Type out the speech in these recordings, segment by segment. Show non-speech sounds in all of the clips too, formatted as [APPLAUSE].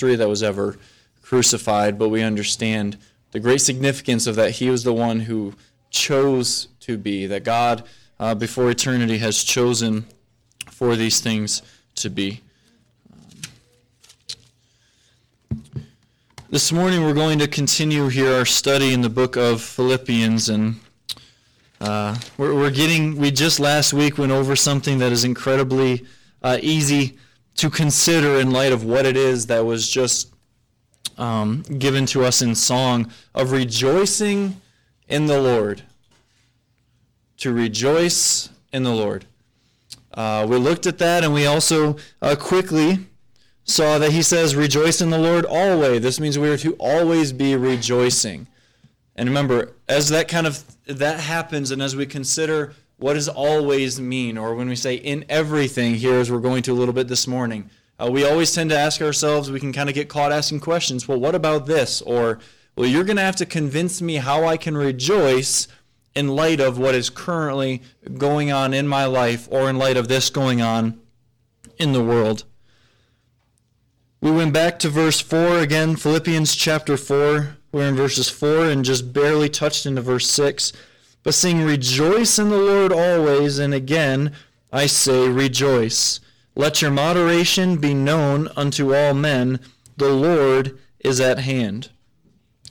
history that was ever crucified, but we understand the great significance of that he was the one who chose to be, that God, uh, before eternity, has chosen for these things to be. This morning we're going to continue here our study in the book of Philippians, and uh, we're, we're, getting. We just last week went over something that is incredibly uh, easy to consider in light of what it is that was just um, given to us in song of rejoicing in the Lord. To rejoice in the Lord. Uh, we looked at that, and we also uh, quickly saw that he says, Rejoice in the Lord always. This means we are to always be rejoicing. And remember, as that kind of that happens, and as we consider what does always mean, or when we say in everything, here as we're going to a little bit this morning, uh, we always tend to ask ourselves, we can kind of get caught asking questions, well, what about this? Or, well, you're going to have to convince me how I can rejoice in light of what is currently going on in my life, or in light of this going on in the world. We went back to verse 4 again, Philippians chapter 4. We're in verses 4 and just barely touched into verse 6. But saying, Rejoice in the Lord always, and again I say, Rejoice. Let your moderation be known unto all men. The Lord is at hand.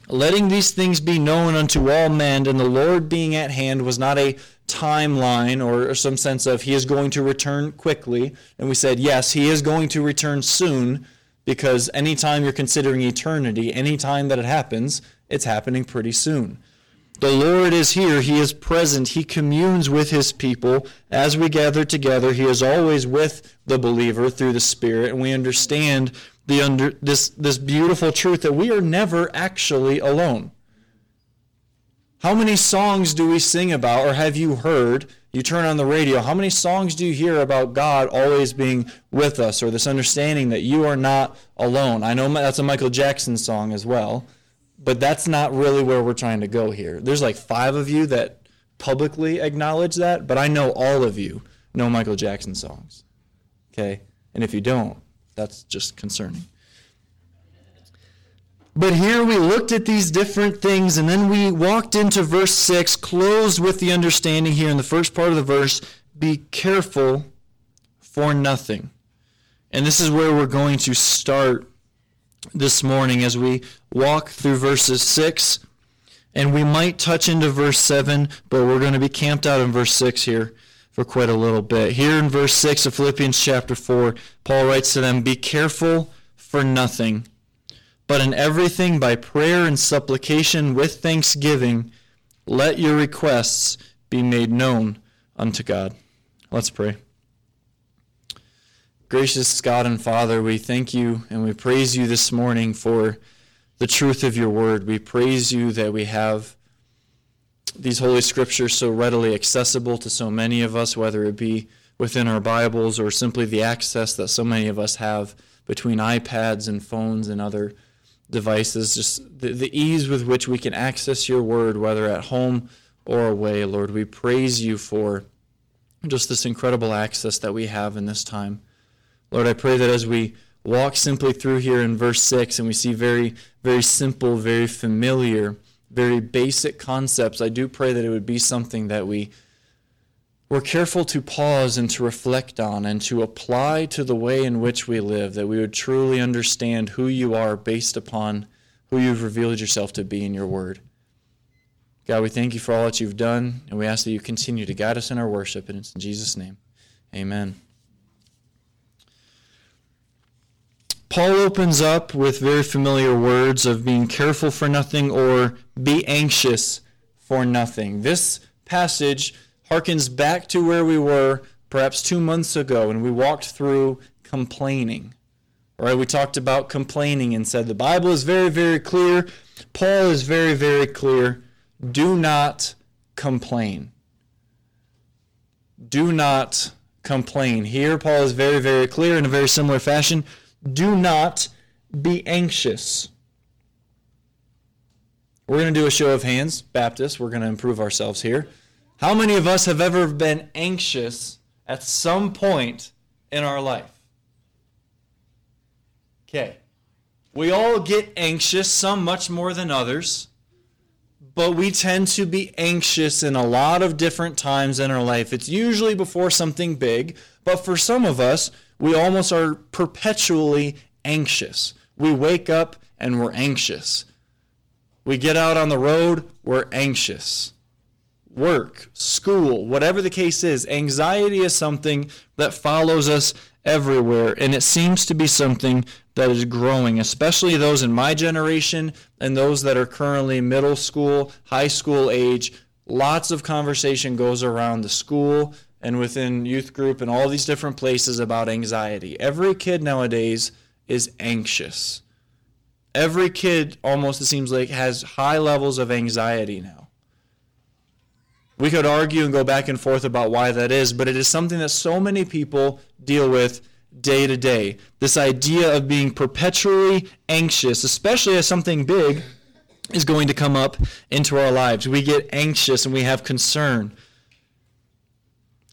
Letting these things be known unto all men, and the Lord being at hand was not a timeline or, or some sense of he is going to return quickly. And we said, yes, he is going to return soon because anytime you're considering eternity, anytime that it happens, it's happening pretty soon. The Lord is here. He is present. He communes with his people. As we gather together, he is always with the believer through the Spirit, and we understand the under, this, this beautiful truth that we are never actually alone. How many songs do we sing about, or have you heard you turn on the radio, how many songs do you hear about God always being with us or this understanding that you are not alone? I know that's a Michael Jackson song as well, but that's not really where we're trying to go here. There's like five of you that publicly acknowledge that, but I know all of you know Michael Jackson songs. Okay? And if you don't, that's just concerning. But here we looked at these different things, and then we walked into verse 6, closed with the understanding here in the first part of the verse be careful for nothing. And this is where we're going to start this morning as we walk through verses 6. And we might touch into verse 7, but we're going to be camped out in verse 6 here for quite a little bit. Here in verse 6 of Philippians chapter 4, Paul writes to them, Be careful for nothing but in everything by prayer and supplication with thanksgiving, let your requests be made known unto God. Let's pray. Gracious God and Father, we thank you and we praise you this morning for the truth of your word. We praise you that we have these holy scriptures so readily accessible to so many of us, whether it be within our Bibles or simply the access that so many of us have between iPads and phones and other devices, just the, the ease with which we can access your word, whether at home or away. Lord, we praise you for just this incredible access that we have in this time. Lord, I pray that as we walk simply through here in verse 6 and we see very, very simple, very familiar, very basic concepts, I do pray that it would be something that we we're careful to pause and to reflect on and to apply to the way in which we live, that we would truly understand who you are based upon who you've revealed yourself to be in your word. God, we thank you for all that you've done, and we ask that you continue to guide us in our worship, and it's in Jesus' name. Amen. Paul opens up with very familiar words of being careful for nothing or be anxious for nothing. This passage harkens back to where we were perhaps two months ago when we walked through complaining. Right, we talked about complaining and said the Bible is very, very clear. Paul is very, very clear. Do not complain. Do not complain. Here, Paul is very, very clear in a very similar fashion. Do not be anxious. We're going to do a show of hands, Baptists. We're going to improve ourselves here. How many of us have ever been anxious at some point in our life? Okay. We all get anxious, some much more than others, but we tend to be anxious in a lot of different times in our life. It's usually before something big, but for some of us, we almost are perpetually anxious. We wake up and we're anxious. We get out on the road, we're anxious. Work, school, whatever the case is, anxiety is something that follows us everywhere, and it seems to be something that is growing, especially those in my generation and those that are currently middle school, high school age. Lots of conversation goes around the school and within youth group and all these different places about anxiety. Every kid nowadays is anxious. Every kid almost it seems like has high levels of anxiety now. We could argue and go back and forth about why that is, but it is something that so many people deal with day to day. This idea of being perpetually anxious, especially as something big is going to come up into our lives. We get anxious and we have concern.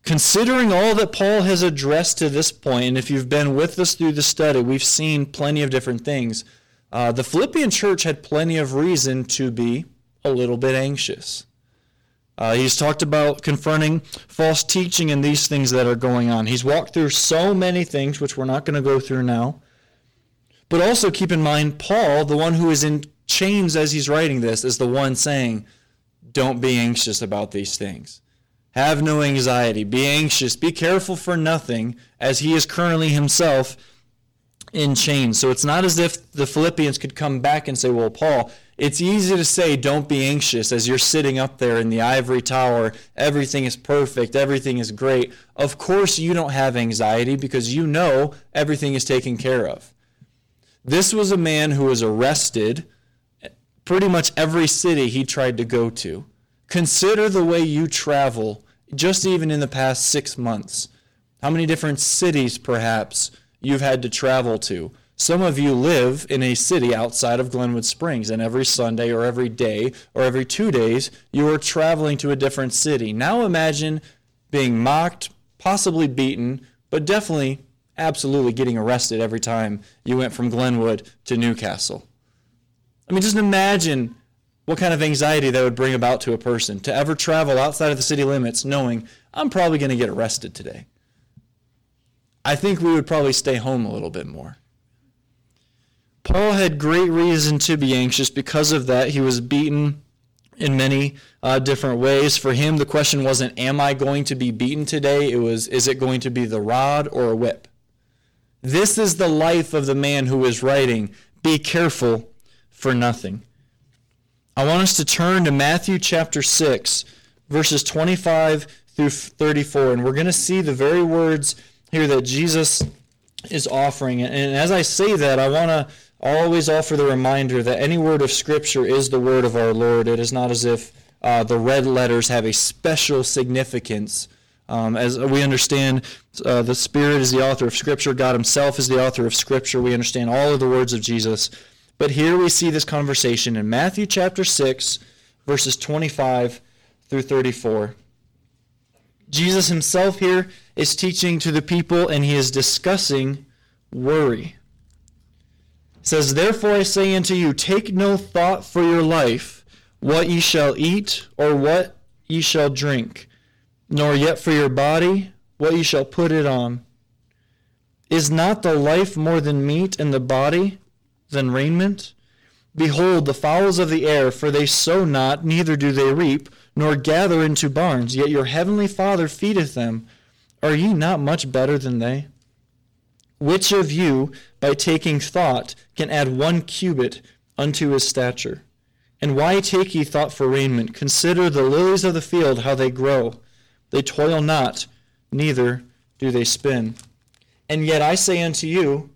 Considering all that Paul has addressed to this point, and if you've been with us through the study, we've seen plenty of different things. Uh, the Philippian church had plenty of reason to be a little bit anxious. Uh, he's talked about confronting false teaching and these things that are going on. He's walked through so many things, which we're not going to go through now. But also keep in mind, Paul, the one who is in chains as he's writing this, is the one saying, Don't be anxious about these things. Have no anxiety. Be anxious. Be careful for nothing, as he is currently himself in chains. So it's not as if the Philippians could come back and say, Well, Paul, it's easy to say, Don't be anxious as you're sitting up there in the ivory tower. Everything is perfect. Everything is great. Of course, you don't have anxiety because you know everything is taken care of. This was a man who was arrested pretty much every city he tried to go to. Consider the way you travel just even in the past six months, how many different cities perhaps you've had to travel to. Some of you live in a city outside of Glenwood Springs, and every Sunday or every day or every two days, you are traveling to a different city. Now imagine being mocked, possibly beaten, but definitely, absolutely getting arrested every time you went from Glenwood to New Castle. I mean, just imagine what kind of anxiety that would bring about to a person to ever travel outside of the city limits knowing I'm probably going to get arrested today. I think we would probably stay home a little bit more. Paul had great reason to be anxious because of that. He was beaten in many uh, different ways. For him, the question wasn't, Am I going to be beaten today? It was, Is it going to be the rod or a whip? This is the life of the man who is writing, Be careful for nothing. I want us to turn to Matthew chapter 6, verses 25 through 34, and we're going to see the very words here that Jesus is offering. And as I say that, I want to always offer the reminder that any word of Scripture is the word of our Lord. It is not as if uh, the red letters have a special significance. Um, as we understand, uh, the Spirit is the author of Scripture, God Himself is the author of Scripture. We understand all of the words of Jesus. But here we see this conversation in Matthew chapter 6, verses 25 through 34. Jesus himself here is teaching to the people and he is discussing worry. It says, Therefore I say unto you, take no thought for your life, what ye shall eat or what ye shall drink, nor yet for your body, what ye shall put it on. Is not the life more than meat, and the body than raiment? Behold, the fowls of the air, for they sow not, neither do they reap, nor gather into barns, yet your heavenly Father feedeth them. Are ye not much better than they? Which of you, by taking thought, can add one cubit unto his stature? And why take ye thought for raiment? Consider the lilies of the field, how they grow. They toil not, neither do they spin. And yet I say unto you,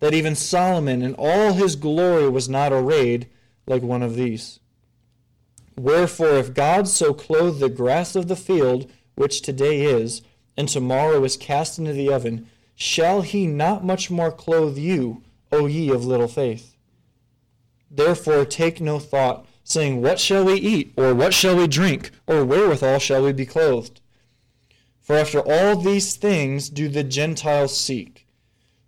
that even Solomon in all his glory was not arrayed like one of these. Wherefore, if God so clothe the grass of the field, which today is, and tomorrow is cast into the oven, shall he not much more clothe you, O ye of little faith? Therefore take no thought, saying, What shall we eat, or what shall we drink, or wherewithal shall we be clothed? For after all these things do the Gentiles seek.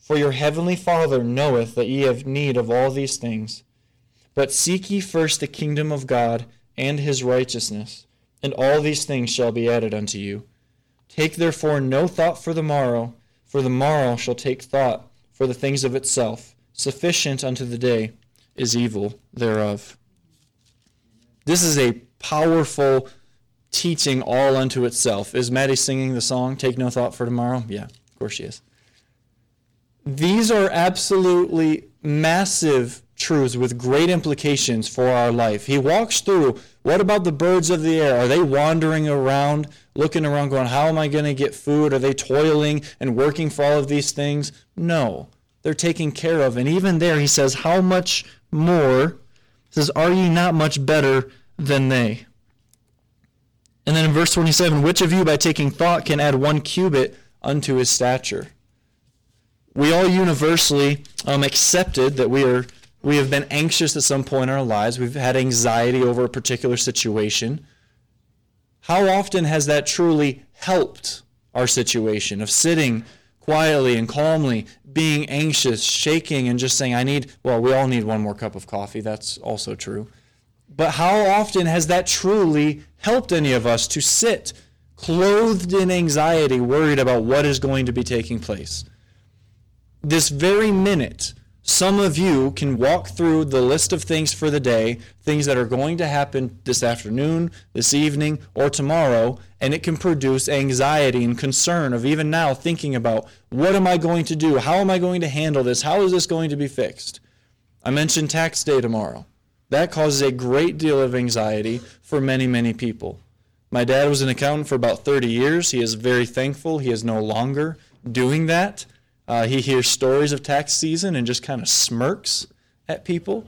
For your heavenly Father knoweth that ye have need of all these things. But seek ye first the kingdom of God and his righteousness, and all these things shall be added unto you. Take therefore no thought for the morrow, for the morrow shall take thought for the things of itself. Sufficient unto the day is evil thereof. This is a powerful teaching all unto itself. Is Maddie singing the song, Take No Thought for Tomorrow? Yeah, of course she is. These are absolutely massive truths with great implications for our life. He walks through what about the birds of the air? Are they wandering around, looking around, going, How am I going to get food? Are they toiling and working for all of these things? No, they're taken care of. And even there, he says, How much more? He says, Are ye not much better than they? And then in verse 27, which of you by taking thought can add one cubit unto his stature? We all universally um, accepted that we are we have been anxious at some point in our lives. We've had anxiety over a particular situation. How often has that truly helped our situation of sitting quietly and calmly, being anxious, shaking, and just saying, I need, well, we all need one more cup of coffee. That's also true. But how often has that truly helped any of us to sit clothed in anxiety, worried about what is going to be taking place? This very minute, some of you can walk through the list of things for the day, things that are going to happen this afternoon, this evening, or tomorrow, and it can produce anxiety and concern of even now thinking about what am I going to do? How am I going to handle this? How is this going to be fixed? I mentioned tax day tomorrow. That causes a great deal of anxiety for many, many people. My dad was an accountant for about 30 years. He is very thankful he is no longer doing that. Uh, he hears stories of tax season and just kind of smirks at people.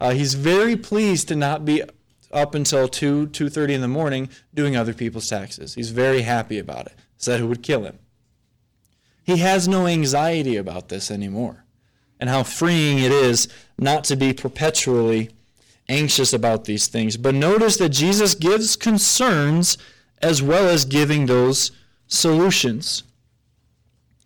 Uh, he's very pleased to not be up until 2, 2.30 in the morning doing other people's taxes. He's very happy about it. Said it would kill him. He has no anxiety about this anymore. And how freeing it is not to be perpetually anxious about these things. But notice that Jesus gives concerns as well as giving those solutions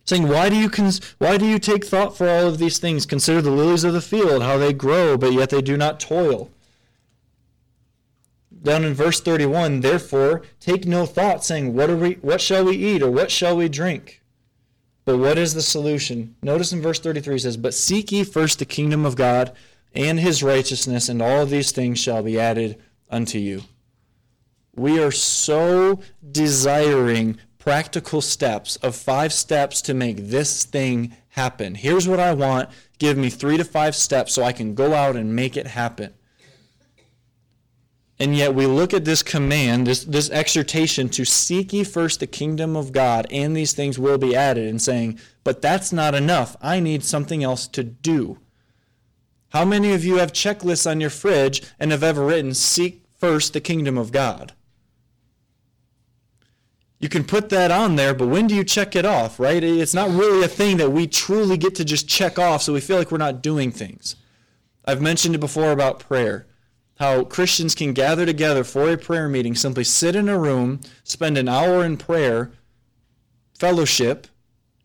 saying, why do, you cons- why do you take thought for all of these things? Consider the lilies of the field, how they grow, but yet they do not toil. Down in verse 31, therefore, take no thought, saying, what, are we, what shall we eat, or what shall we drink? But what is the solution? Notice in verse 33 it says, But seek ye first the kingdom of God and his righteousness, and all of these things shall be added unto you. We are so desiring practical steps of five steps to make this thing happen. Here's what I want. Give me three to five steps so I can go out and make it happen. And yet we look at this command, this, this exhortation to seek ye first the kingdom of God, and these things will be added, and saying, but that's not enough. I need something else to do. How many of you have checklists on your fridge and have ever written, seek first the kingdom of God? You can put that on there, but when do you check it off, right? It's not really a thing that we truly get to just check off so we feel like we're not doing things. I've mentioned it before about prayer. How Christians can gather together for a prayer meeting, simply sit in a room, spend an hour in prayer, fellowship,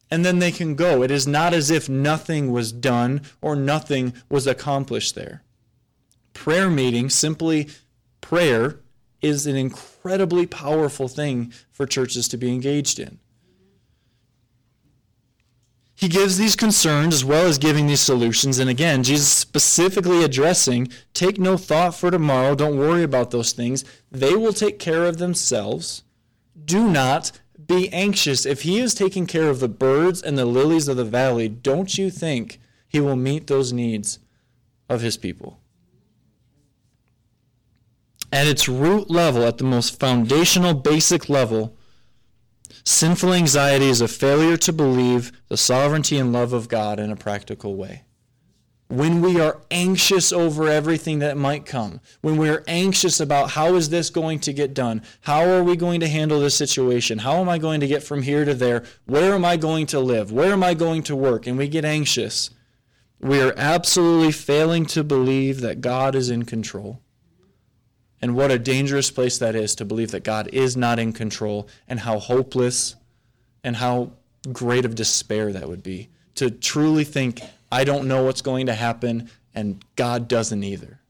and then they can go. It is not as if nothing was done or nothing was accomplished there. Prayer meeting, simply prayer, is an incredibly powerful thing for churches to be engaged in. He gives these concerns as well as giving these solutions. And again, Jesus specifically addressing take no thought for tomorrow. Don't worry about those things. They will take care of themselves. Do not be anxious. If he is taking care of the birds and the lilies of the valley, don't you think he will meet those needs of his people? At its root level, at the most foundational, basic level, sinful anxiety is a failure to believe the sovereignty and love of God in a practical way. When we are anxious over everything that might come, when we're anxious about how is this going to get done, how are we going to handle this situation, how am I going to get from here to there, where am I going to live, where am I going to work, and we get anxious, we are absolutely failing to believe that God is in control. And what a dangerous place that is to believe that God is not in control, and how hopeless and how great of despair that would be to truly think, I don't know what's going to happen, and God doesn't either.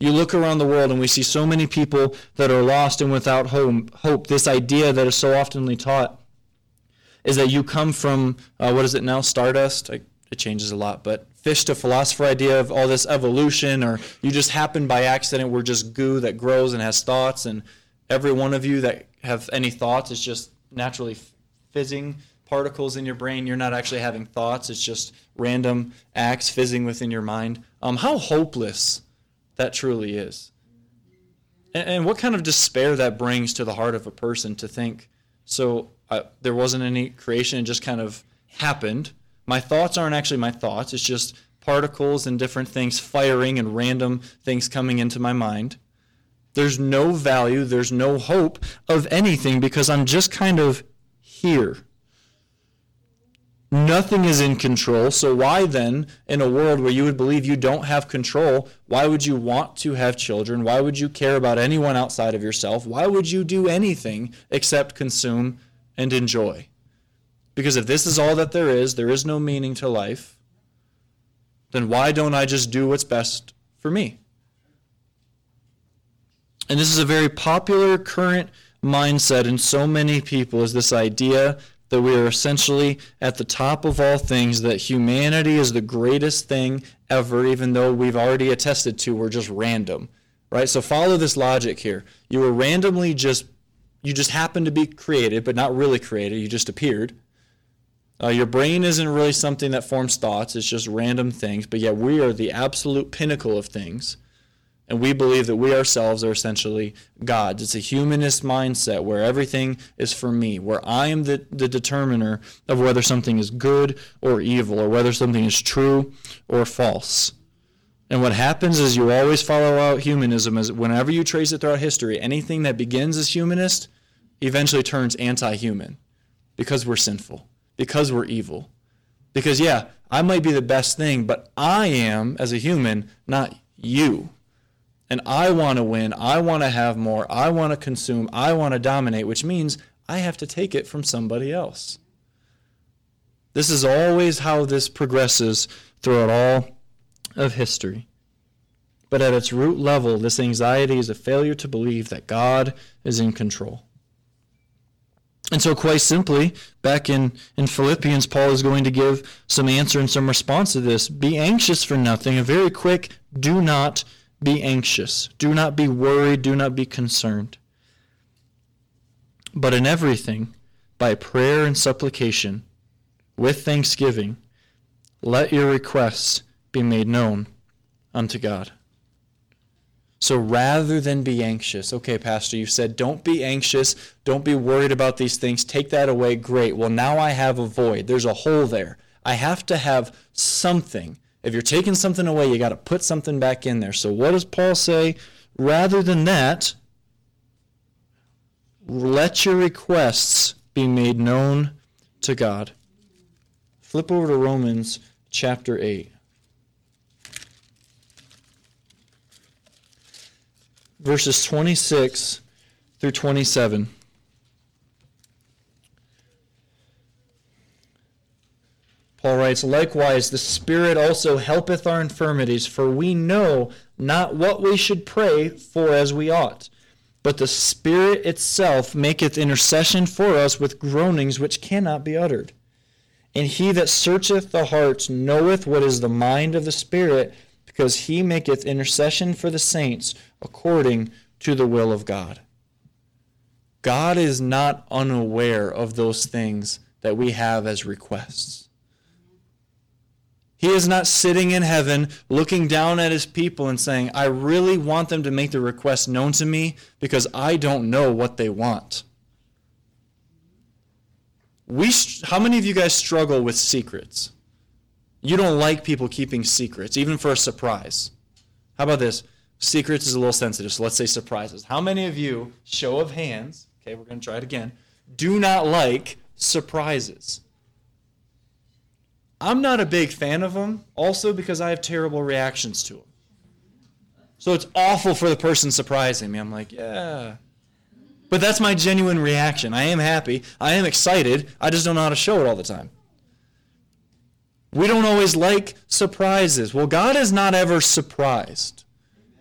You look around the world and we see so many people that are lost and without hope. This idea that is so oftenly taught is that you come from, uh, what is it now, stardust? I, it changes a lot, but fish to philosopher idea of all this evolution, or you just happen by accident, we're just goo that grows and has thoughts, and every one of you that have any thoughts is just naturally fizzing particles in your brain. You're not actually having thoughts, it's just random acts fizzing within your mind. Um, how hopeless that truly is. And, and, what kind of despair that brings to the heart of a person to think, so there wasn't any creation, it just kind of happened. My thoughts aren't actually my thoughts, it's just particles and different things firing and random things coming into my mind. There's no value, there's no hope of anything because I'm just kind of here. Nothing is in control. So, why then, in a world where you would believe you don't have control, why would you want to have children? Why would you care about anyone outside of yourself? Why would you do anything except consume and enjoy? Because if this is all that there is, there is no meaning to life, then why don't I just do what's best for me? And this is a very popular current mindset in so many people is this idea that we are essentially at the top of all things, that humanity is the greatest thing ever, even though we've already attested to we're just random. Right? So follow this logic here. You were randomly just you just happened to be created, but not really created, you just appeared. Uh, your brain isn't really something that forms thoughts, it's just random things, but yet we are the absolute pinnacle of things. And we believe that we ourselves are essentially gods. It's a humanist mindset where everything is for me, where I am the, the determiner of whether something is good or evil, or whether something is true or false. And what happens is you always follow out humanism as whenever you trace it throughout history, anything that begins as humanist eventually turns anti-human because we're sinful, because we're evil. Because yeah, I might be the best thing, but I am as a human, not you. And I want to win. I want to have more. I want to consume. I want to dominate, which means I have to take it from somebody else. This is always how this progresses throughout all of history. But at its root level, this anxiety is a failure to believe that God is in control. And so, quite simply, back in, in Philippians, Paul is going to give some answer and some response to this. Be anxious for nothing. A very quick, do not be anxious. Do not be worried. Do not be concerned. But in everything, by prayer and supplication, with thanksgiving, let your requests be made known unto God. So rather than be anxious, okay, Pastor, you said don't be anxious, don't be worried about these things, take that away, great. Well, now I have a void. There's a hole there. I have to have something if you're taking something away, you got to put something back in there. So what does Paul say? Rather than that, let your requests be made known to God. Flip over to Romans chapter 8. Verses 26 through 27. Paul writes, Likewise, the Spirit also helpeth our infirmities, for we know not what we should pray for as we ought. But the Spirit itself maketh intercession for us with groanings which cannot be uttered. And he that searcheth the hearts knoweth what is the mind of the Spirit, because he maketh intercession for the saints according to the will of God. God is not unaware of those things that we have as requests. He is not sitting in heaven looking down at his people and saying, I really want them to make the request known to me because I don't know what they want. We, how many of you guys struggle with secrets? You don't like people keeping secrets, even for a surprise. How about this? Secrets is a little sensitive, so let's say surprises. How many of you, show of hands, okay, we're going to try it again, do not like surprises? I'm not a big fan of them, also because I have terrible reactions to them. So it's awful for the person surprising me. I'm like, yeah. But that's my genuine reaction. I am happy. I am excited. I just don't know how to show it all the time. We don't always like surprises. Well, God is not ever surprised.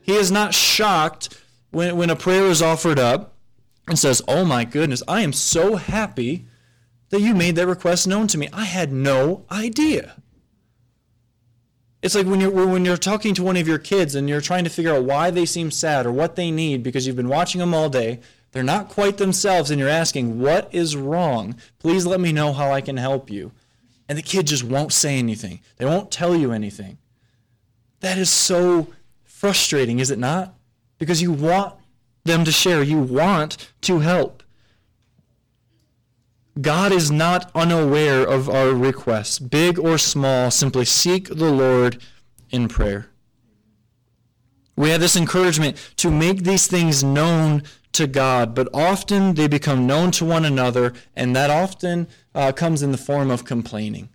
He is not shocked when, when a prayer is offered up and says, Oh my goodness, I am so happy that you made that request known to me. I had no idea. It's like when you're when you're talking to one of your kids and you're trying to figure out why they seem sad or what they need because you've been watching them all day. They're not quite themselves and you're asking, "What is wrong? Please let me know how I can help you." And the kid just won't say anything. They won't tell you anything. That is so frustrating, is it not? Because you want them to share, you want to help. God is not unaware of our requests, big or small. Simply seek the Lord in prayer. We have this encouragement to make these things known to God, but often they become known to one another, and that often uh, comes in the form of complaining.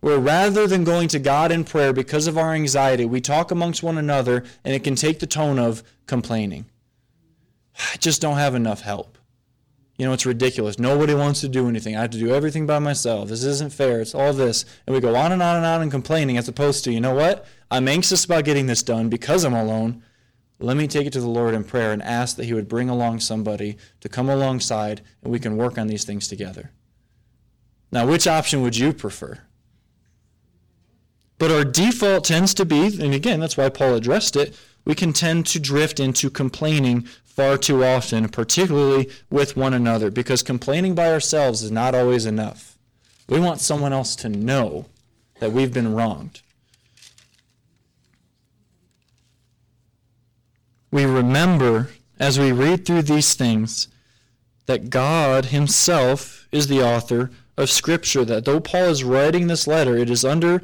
Where rather than going to God in prayer because of our anxiety, we talk amongst one another, and it can take the tone of complaining. [SIGHS] I just don't have enough help. You know, it's ridiculous. Nobody wants to do anything. I have to do everything by myself. This isn't fair. It's all this. And we go on and on and on and complaining as opposed to, you know what? I'm anxious about getting this done because I'm alone. Let me take it to the Lord in prayer and ask that He would bring along somebody to come alongside and we can work on these things together. Now, which option would you prefer? But our default tends to be, and again, that's why Paul addressed it, we can tend to drift into complaining far too often, particularly with one another, because complaining by ourselves is not always enough. We want someone else to know that we've been wronged. We remember as we read through these things that God Himself is the author of Scripture, that though Paul is writing this letter, it is under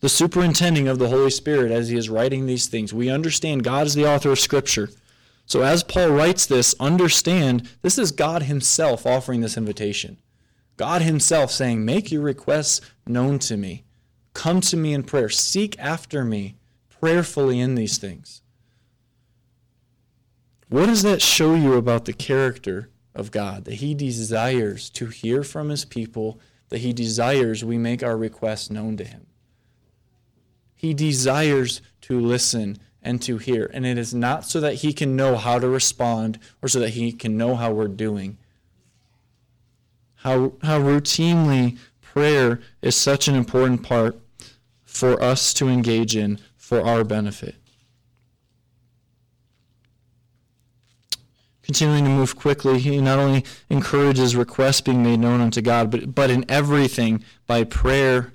the superintending of the Holy Spirit as he is writing these things. We understand God is the author of Scripture. So as Paul writes this, understand this is God himself offering this invitation. God himself saying, Make your requests known to me. Come to me in prayer. Seek after me prayerfully in these things. What does that show you about the character of God? That he desires to hear from his people, that he desires we make our requests known to him. He desires to listen and to hear. And it is not so that he can know how to respond or so that he can know how we're doing. How, how routinely prayer is such an important part for us to engage in for our benefit. Continuing to move quickly, he not only encourages requests being made known unto God, but, but in everything by prayer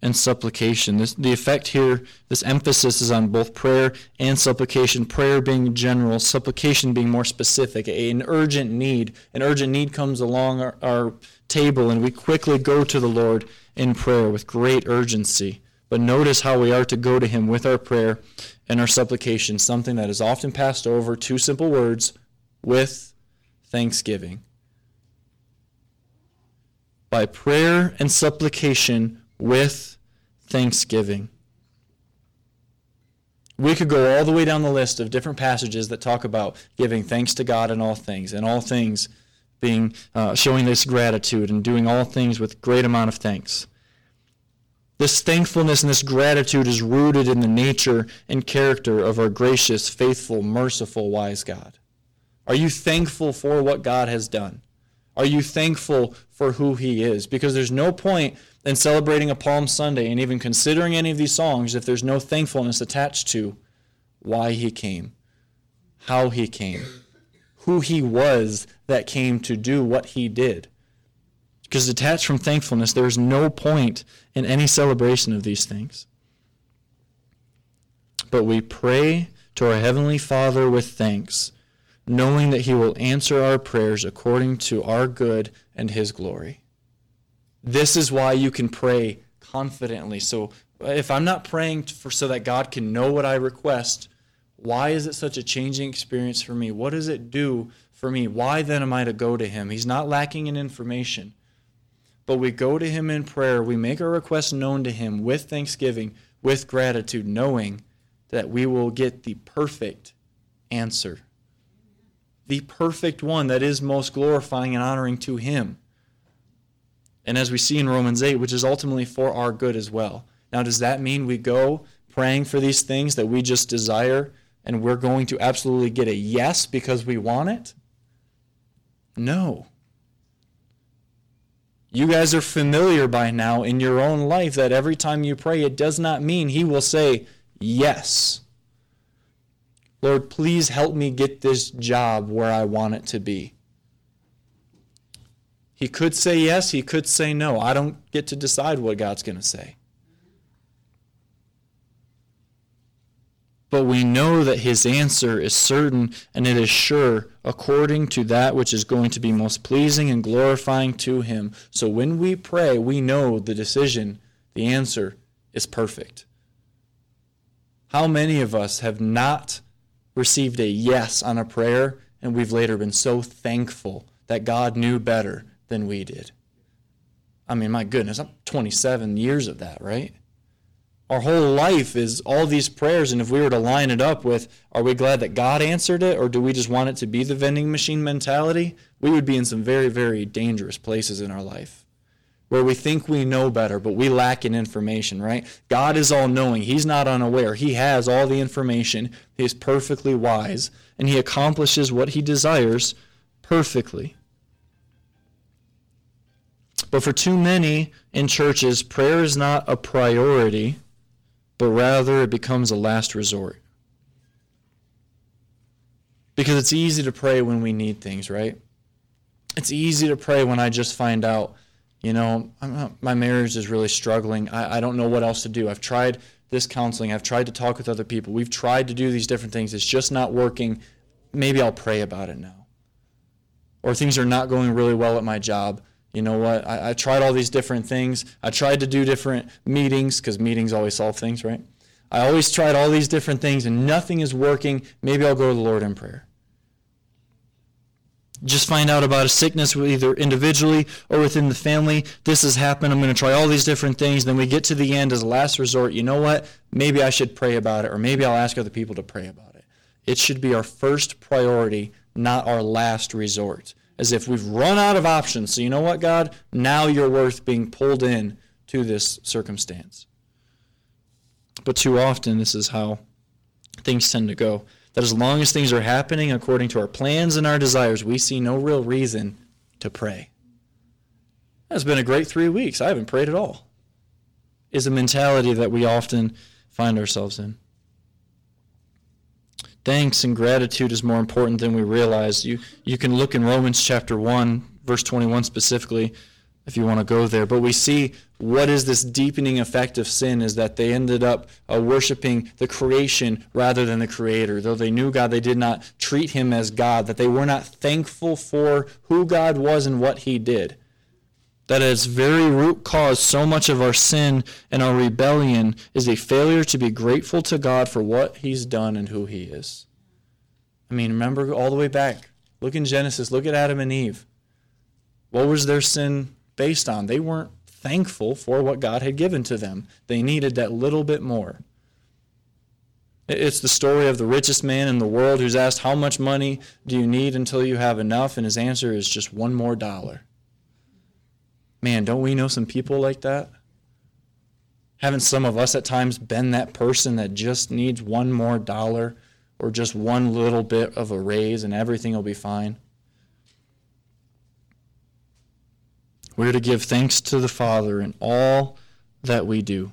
and supplication. This, the effect here, this emphasis is on both prayer and supplication. Prayer being general, supplication being more specific. An urgent need. An urgent need comes along our, our table, and we quickly go to the Lord in prayer with great urgency. But notice how we are to go to Him with our prayer and our supplication, something that is often passed over. Two simple words with thanksgiving. By prayer and supplication with thanksgiving. We could go all the way down the list of different passages that talk about giving thanks to God in all things, and all things being uh, showing this gratitude and doing all things with great amount of thanks. This thankfulness and this gratitude is rooted in the nature and character of our gracious, faithful, merciful, wise God. Are you thankful for what God has done? Are you thankful for who He is? Because there's no point in celebrating a Palm Sunday and even considering any of these songs if there's no thankfulness attached to why He came, how He came, who He was that came to do what He did. Because detached from thankfulness, there is no point in any celebration of these things. But we pray to our Heavenly Father with thanks knowing that He will answer our prayers according to our good and His glory. This is why you can pray confidently. So if I'm not praying for so that God can know what I request, why is it such a changing experience for me? What does it do for me? Why then am I to go to Him? He's not lacking in information. But we go to Him in prayer. We make our request known to Him with thanksgiving, with gratitude, knowing that we will get the perfect answer the perfect one that is most glorifying and honoring to Him. And as we see in Romans 8, which is ultimately for our good as well. Now, does that mean we go praying for these things that we just desire and we're going to absolutely get a yes because we want it? No. You guys are familiar by now in your own life that every time you pray, it does not mean He will say, Yes. Lord, please help me get this job where I want it to be. He could say yes, he could say no. I don't get to decide what God's going to say. But we know that his answer is certain and it is sure according to that which is going to be most pleasing and glorifying to him. So when we pray, we know the decision, the answer is perfect. How many of us have not received a yes on a prayer and we've later been so thankful that God knew better than we did? I mean, my goodness, I'm 27 years of that, right? our whole life is all these prayers and if we were to line it up with are we glad that god answered it or do we just want it to be the vending machine mentality we would be in some very very dangerous places in our life where we think we know better but we lack in information right? God is all knowing he's not unaware. He has all the information. He is perfectly wise and he accomplishes what he desires perfectly. But for too many in churches prayer is not a priority but rather it becomes a last resort. Because it's easy to pray when we need things, right? It's easy to pray when I just find out, you know, not, my marriage is really struggling. I, I don't know what else to do. I've tried this counseling. I've tried to talk with other people. We've tried to do these different things. It's just not working. Maybe I'll pray about it now. Or things are not going really well at my job you know what? I, I tried all these different things. I tried to do different meetings because meetings always solve things, right? I always tried all these different things and nothing is working. Maybe I'll go to the Lord in prayer. Just find out about a sickness either individually or within the family. This has happened. I'm going to try all these different things. Then we get to the end as a last resort. You know what? Maybe I should pray about it or maybe I'll ask other people to pray about it. It should be our first priority, not our last resort as if we've run out of options. So, you know what, God? Now you're worth being pulled in to this circumstance. But too often, this is how things tend to go. That as long as things are happening according to our plans and our desires, we see no real reason to pray. It's been a great three weeks. I haven't prayed at all. Is a mentality that we often find ourselves in thanks and gratitude is more important than we realize. You, you can look in Romans chapter 1, verse 21 specifically, if you want to go there. But we see what is this deepening effect of sin is that they ended up uh, worshiping the creation rather than the creator. Though they knew God, they did not treat him as God, that they were not thankful for who God was and what he did that at its very root cause, so much of our sin and our rebellion is a failure to be grateful to God for what He's done and who He is. I mean, remember all the way back. Look in Genesis, look at Adam and Eve. What was their sin based on? They weren't thankful for what God had given to them, they needed that little bit more. It's the story of the richest man in the world who's asked, How much money do you need until you have enough? And his answer is just one more dollar. Man, don't we know some people like that? Haven't some of us at times been that person that just needs one more dollar or just one little bit of a raise and everything will be fine? We're to give thanks to the Father in all that we do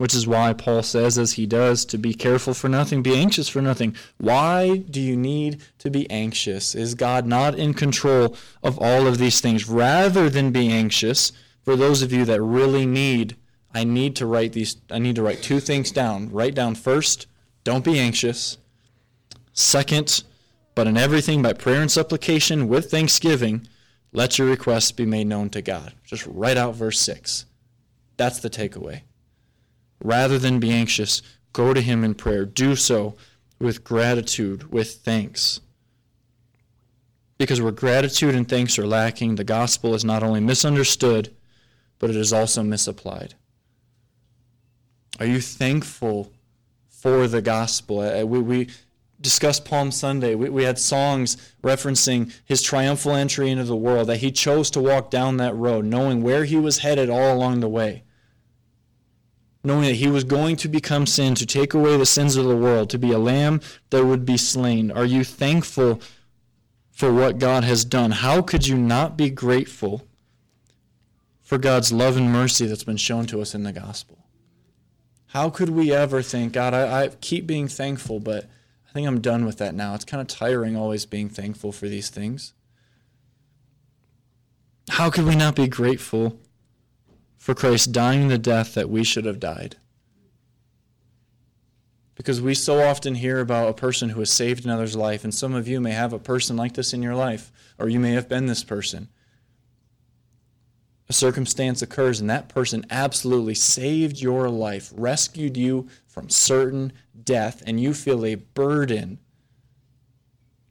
which is why Paul says, as he does, to be careful for nothing, be anxious for nothing. Why do you need to be anxious? Is God not in control of all of these things? Rather than be anxious, for those of you that really need, I need to write these, I need to write two things down. Write down first, don't be anxious. Second, but in everything by prayer and supplication with thanksgiving, let your requests be made known to God. Just write out verse 6. That's the takeaway. Rather than be anxious, go to Him in prayer. Do so with gratitude, with thanks. Because where gratitude and thanks are lacking, the gospel is not only misunderstood, but it is also misapplied. Are you thankful for the gospel? Uh, we, we, discussed Palm Sunday. We, we had songs referencing his triumphal entry into the world, that he chose to walk down that road, knowing where he was headed all along the way. Knowing that he was going to become sin, to take away the sins of the world, to be a lamb that would be slain. Are you thankful for what God has done? How could you not be grateful for God's love and mercy that's been shown to us in the gospel? How could we ever think, God, I, I keep being thankful, but I think I'm done with that now. It's kind of tiring always being thankful for these things. How could we not be grateful for Christ dying the death that we should have died? Because we so often hear about a person who has saved another's life, and some of you may have a person like this in your life, or you may have been this person. A circumstance occurs, and that person absolutely saved your life, rescued you from certain death and you feel a burden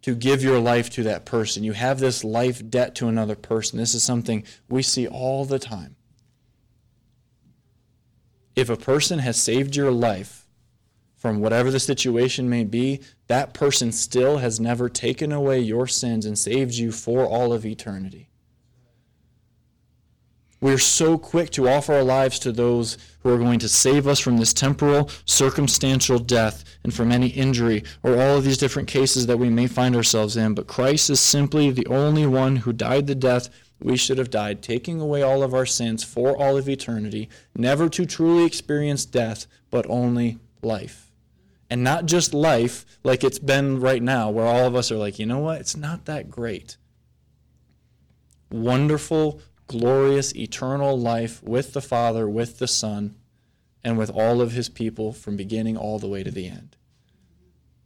to give your life to that person. You have this life debt to another person. This is something we see all the time. If a person has saved your life from whatever the situation may be, that person still has never taken away your sins and saved you for all of eternity. We're so quick to offer our lives to those who are going to save us from this temporal, circumstantial death and from any injury or all of these different cases that we may find ourselves in. But Christ is simply the only one who died the death we should have died, taking away all of our sins for all of eternity, never to truly experience death, but only life. And not just life like it's been right now, where all of us are like, you know what? It's not that great. Wonderful, glorious, eternal life with the Father, with the Son, and with all of his people from beginning all the way to the end.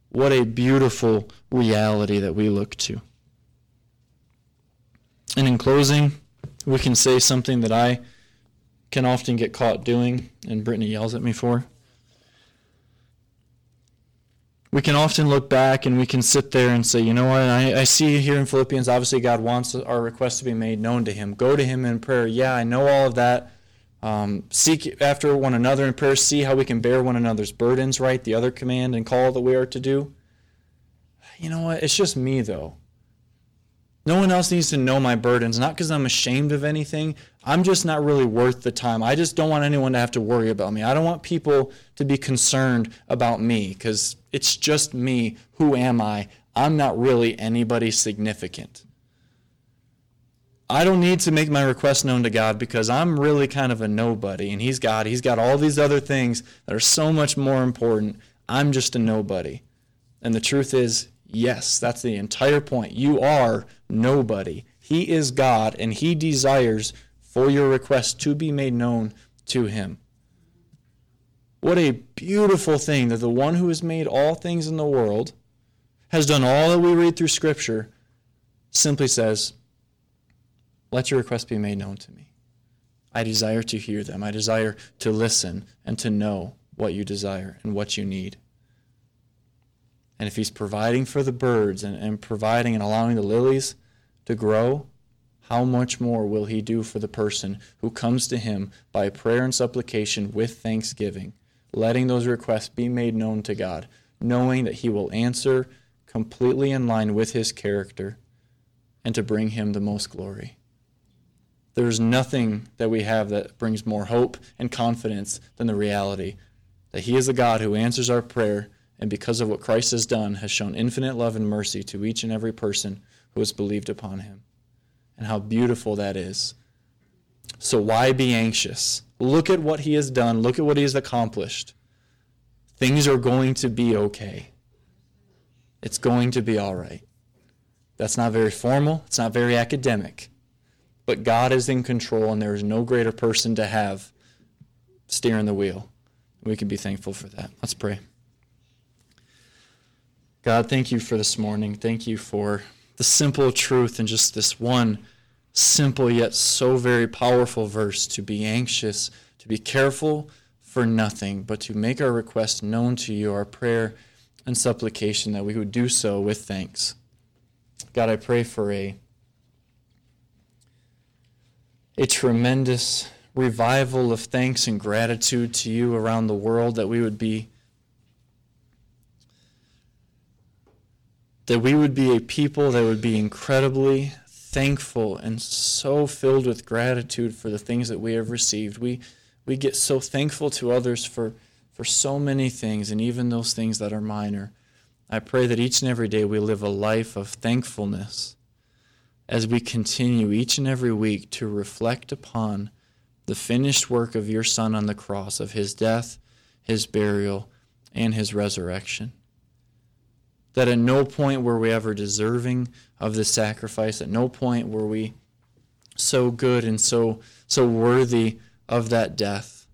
What a beautiful reality that we look to. And in closing, we can say something that I can often get caught doing, and Brittany yells at me for. We can often look back and we can sit there and say, you know what, I, I see here in Philippians, obviously God wants our requests to be made known to Him. Go to Him in prayer. Yeah, I know all of that. Um, seek after one another in prayer. See how we can bear one another's burdens, right? The other command and call that we are to do. You know what? It's just me, though. No one else needs to know my burdens, not because I'm ashamed of anything. I'm just not really worth the time. I just don't want anyone to have to worry about me. I don't want people to be concerned about me because it's just me. Who am I? I'm not really anybody significant. I don't need to make my request known to God because I'm really kind of a nobody and He's God. He's got all these other things that are so much more important. I'm just a nobody. And the truth is, Yes, that's the entire point. You are nobody. He is God, and He desires for your request to be made known to Him. What a beautiful thing that the one who has made all things in the world has done all that we read through Scripture simply says, Let your request be made known to me. I desire to hear them. I desire to listen and to know what you desire and what you need. And if he's providing for the birds and, and providing and allowing the lilies to grow, how much more will he do for the person who comes to him by prayer and supplication with thanksgiving, letting those requests be made known to God, knowing that he will answer completely in line with his character and to bring him the most glory? There's nothing that we have that brings more hope and confidence than the reality that he is a God who answers our prayer and because of what Christ has done, has shown infinite love and mercy to each and every person who has believed upon him. And how beautiful that is. So why be anxious? Look at what he has done, look at what he has accomplished. Things are going to be okay. It's going to be all right. That's not very formal, it's not very academic. But God is in control, and there is no greater person to have steering the wheel. We can be thankful for that. Let's pray. God, thank you for this morning. Thank you for the simple truth and just this one simple yet so very powerful verse to be anxious, to be careful for nothing, but to make our request known to you, our prayer and supplication, that we would do so with thanks. God, I pray for a, a tremendous revival of thanks and gratitude to you around the world, that we would be that we would be a people that would be incredibly thankful and so filled with gratitude for the things that we have received. We, we get so thankful to others for, for so many things, and even those things that are minor. I pray that each and every day we live a life of thankfulness as we continue each and every week to reflect upon the finished work of your Son on the cross, of his death, his burial, and his resurrection. That at no point were we ever deserving of the sacrifice, at no point were we so good and so so worthy of that death,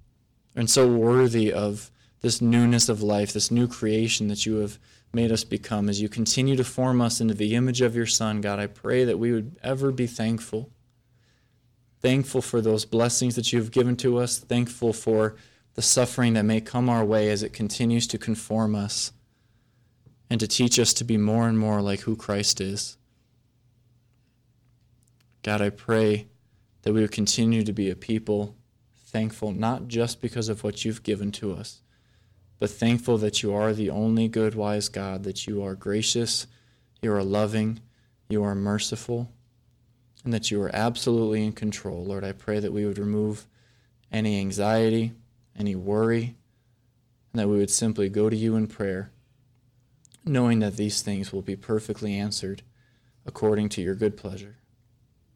and so worthy of this newness of life, this new creation that you have made us become. As you continue to form us into the image of your Son, God, I pray that we would ever be thankful. Thankful for those blessings that you have given to us, thankful for the suffering that may come our way as it continues to conform us and to teach us to be more and more like who Christ is. God, I pray that we would continue to be a people thankful, not just because of what you've given to us, but thankful that you are the only good, wise God, that you are gracious, you are loving, you are merciful, and that you are absolutely in control. Lord, I pray that we would remove any anxiety, any worry, and that we would simply go to you in prayer, knowing that these things will be perfectly answered according to your good pleasure.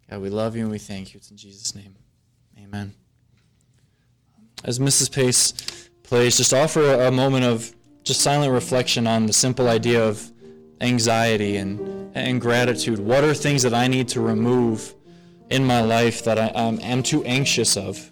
God, we love you and we thank you. It's in Jesus' name. Amen. As Mrs. Pace plays, just offer a moment of just silent reflection on the simple idea of anxiety and, and gratitude. What are things that I need to remove in my life that I, am too anxious of?